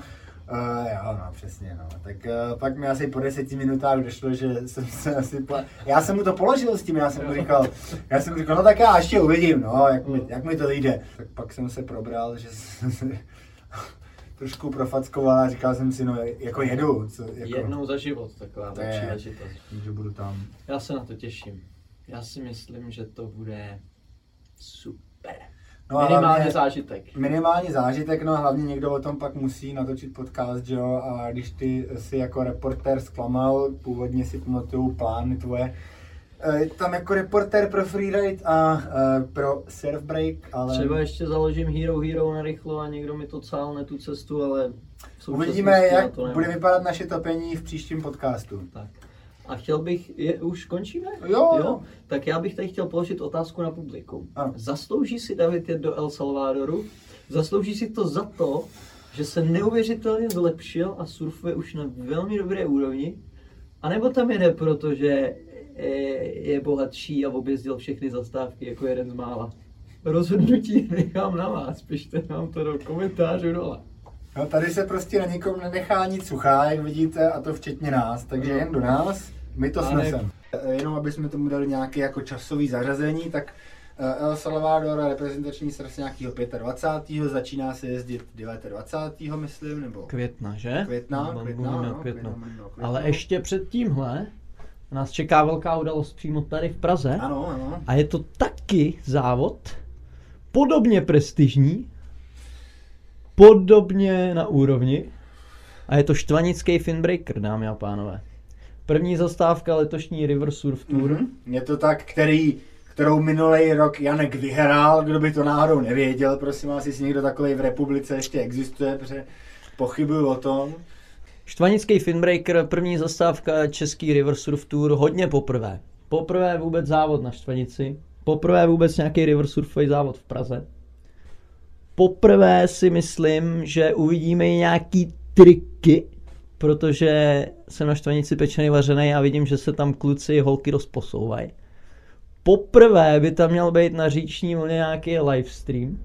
Uh, jo, no, přesně, no. Tak uh, pak mi asi po deseti minutách došlo, že jsem se asi... Po... Já jsem mu to položil s tím, já jsem mu říkal, já jsem mu říkal, no tak já ještě uvidím, no, jak mi, jak mi to vyjde. Tak pak jsem se probral, že jsem se trošku profackoval a říkal jsem si, no, jako jedu, co, jako, Jednou za život taková To je- příležitost. že budu tam. Já se na to těším. Já si myslím, že to bude super. No a Minimálně hlavně- zážitek. Minimální zážitek, no a hlavně někdo o tom pak musí natočit podcast, že jo, a když ty si jako reportér zklamal, původně si pamatuju plány tvoje, eh, tam jako reportér pro freeride a eh, pro surf break, ale Třeba ještě založím Hero Hero na rychlo a někdo mi to cálne tu cestu, ale uvidíme, jak bude vypadat naše topení v příštím podcastu. Tak. A chtěl bych, je, už končíme? Jo, jo. Tak já bych tady chtěl položit otázku na publikum. Ano. Zaslouží si David jet do El Salvadoru? Zaslouží si to za to, že se neuvěřitelně zlepšil a surfuje už na velmi dobré úrovni? A nebo tam jede, protože je, je bohatší a objezdil všechny zastávky jako jeden z mála? Rozhodnutí nechám na vás, pište nám to do komentářů dole. No, tady se prostě na nikom nenechá nic suchá, jak vidíte, a to včetně nás, takže jen do nás, my to sneseme. Jenom aby jsme tomu dali nějaké jako časové zařazení, tak eh, El Salvador reprezentační srst nějakého 25. začíná se jezdit 29. myslím, nebo Května, že? května, Mluvíme května, no, května, no, května. Ale ještě před tímhle nás čeká velká událost přímo tady v Praze. Ano, ano. A je to taky závod, podobně prestižní, podobně na úrovni. A je to štvanický Finbreaker, dámy a pánové. První zastávka letošní River Surf Tour. Mhm. Je to tak, který, kterou minulý rok Janek vyhrál, kdo by to náhodou nevěděl, prosím vás, jestli někdo takový v republice ještě existuje, protože pochybuju o tom. Štvanický Finbreaker, první zastávka český River Surf Tour, hodně poprvé. Poprvé vůbec závod na Štvanici, poprvé vůbec nějaký River Surfový závod v Praze. Poprvé si myslím, že uvidíme i nějaký triky, protože jsem na Štvanici pečený vařený a vidím, že se tam kluci holky dost posouvají. Poprvé by tam měl být na říční vlně nějaký livestream.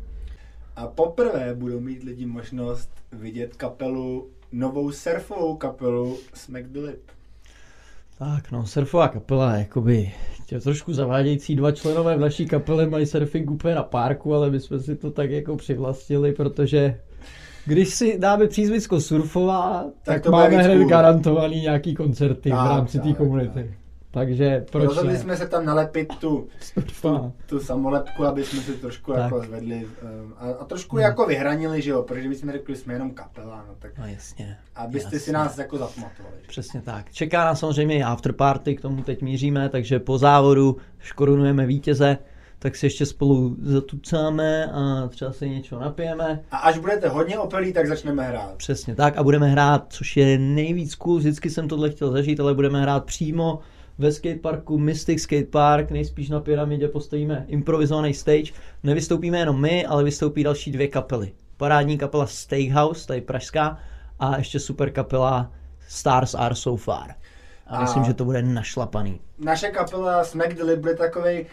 A poprvé budou mít lidi možnost vidět kapelu, novou surfovou kapelu Smack the Lip. Tak no, surfová kapela jakoby tě trošku zavádějící. Dva členové v naší kapele mají surfing úplně na párku, ale my jsme si to tak jako přivlastnili, protože když si dáme přízvisko surfová, tak, tak máme hned cool. garantovaný nějaký koncerty Tak, v rámci té tak, komunity. Takže proč Rozhodli ne? jsme se tam nalepit tu, Surfová. tu samolepku, aby jsme si trošku Tak. jako zvedli um, a, a trošku jako vyhranili, že jo, protože bychom řekli, jsme jenom kapela, no tak No jasně. abyste si jasně. nás jako zapamatovali. že? Přesně tak. Čeká nás samozřejmě i afterparty, k tomu teď míříme, takže po závodu škorunujeme vítěze. Tak si ještě spolu zatucáme a třeba se něco napijeme. A až budete hodně opelí, tak začneme hrát. Přesně tak a budeme hrát, což je nejvíc cool, vždycky jsem tohle chtěl zažít, ale budeme hrát přímo ve skateparku Mystic Skatepark, nejspíš na pyramidě postavíme improvizovaný stage. Nevystoupíme jenom my, ale vystoupí další dvě kapely. Parádní kapela Steakhouse, tady pražská, a ještě super kapela Stars Are So Far. A, A- myslím, že to bude našlapaný. Naše kapela Smack byl takovej,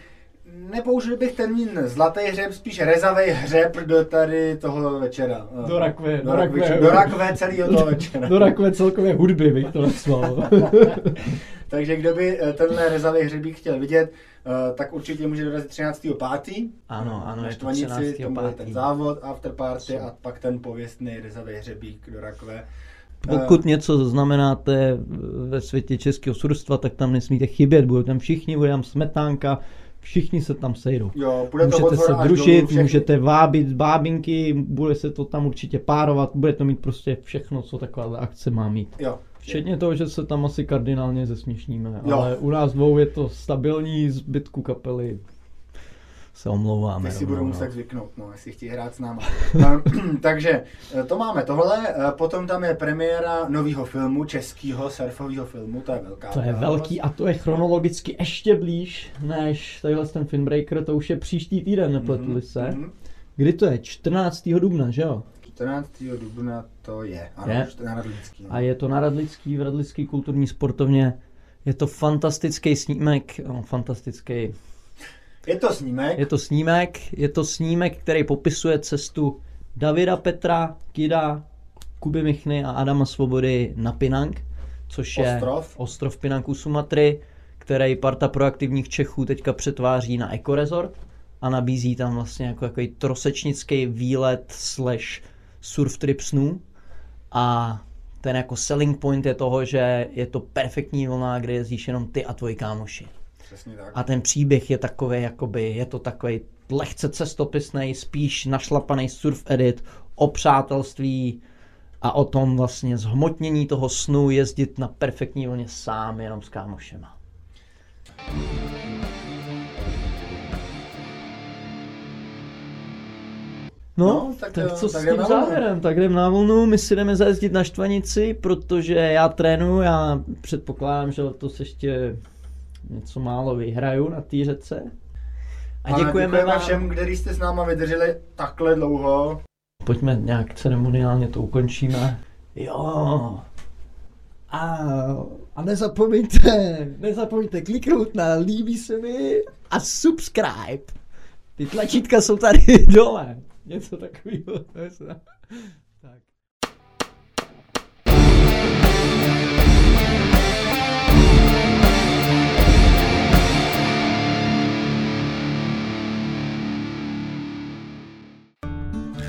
nepoužil bych termín zlatý hřeb, spíš rezavý hřeb do tady toho večera. Do rakve, do do rakve, rakve. do rakve celého toho večera. Do rakve celkové hudby bych to nazval. Takže kdo by eh, tenhle rezavý hřebík chtěl vidět, eh, tak určitě může dorazit 13.5. ano, ano, na je to Štvanici, 13. tam bude ten závod, afterparty a pak ten pověstný rezavý hřebík do rakve. Pokud něco znamenáte ve světě českého surstva, tak tam nesmíte chybět, budou tam všichni, bude tam smetánka, všichni se tam sejdou. Jo, bude to Můžete od se družit, dolů, můžete vábit bábinky, bude se to tam určitě párovat, bude to mít prostě všechno, co taková akce má mít. Jo. Včetně toho, že se tam asi kardinálně zesměšníme, Jo. ale u nás dvou je to stabilní, zbytku kapely se omlouváme. Ty si budou no. muset zvyknout, no, jestli chtějí hrát s náma. Takže eh, to máme tohle, eh, potom tam je premiéra nového filmu, českého surfového filmu, to je velká To je velký a to je chronologicky ještě blíž než tadyhle ten Finbreaker, to už je příští týden, nepletuli se. Mhm. Kdy to je? 14. dubna, že jo? 14. dubna to je, ano, Je. už to je na Radlický. A je to na Radlický, v Radlický kulturní sportovně. Je to fantastický snímek, no, fantastický. Je to snímek, Je to snímek, je to snímek, který popisuje cestu Davida Petra, Kida, Kuby Michny a Adama Svobody na Pinang, což je Ostrov. ostrov Pinang u Sumatry, který parta proaktivních Čechů teďka přetváří na ekorezort a nabízí tam vlastně jako takový trosečnický výlet slash surf trip snů a ten jako selling point je toho, že je to perfektní vlna, kde jezdíš jenom ty a tvoji kámoši. Přesně tak. A ten příběh je takový, jakoby, je to takový lehce cestopisný, spíš našlapaný surf edit o přátelství a o tom vlastně zhmotnění toho snu jezdit na perfektní vlně sám, jenom s kámošema. No, No, tak, tak co tak s tím závěrem? Tak jdem na vlnu, my si jdeme zajezdit na Štvanici, protože já trénuju, já předpokládám, že letos ještě něco málo vyhraju na té řece. A Ale děkujeme, vám. všem, kteří jste s náma vydrželi takhle dlouho. Pojďme nějak ceremoniálně to ukončíme. Jo. A, a nezapomeňte, nezapomeňte kliknout na líbí se mi a subscribe. Ty tlačítka jsou tady dole. Něco takového.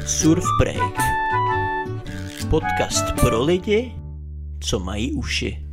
Surf Break. Podcast pro lidi, co mají uši.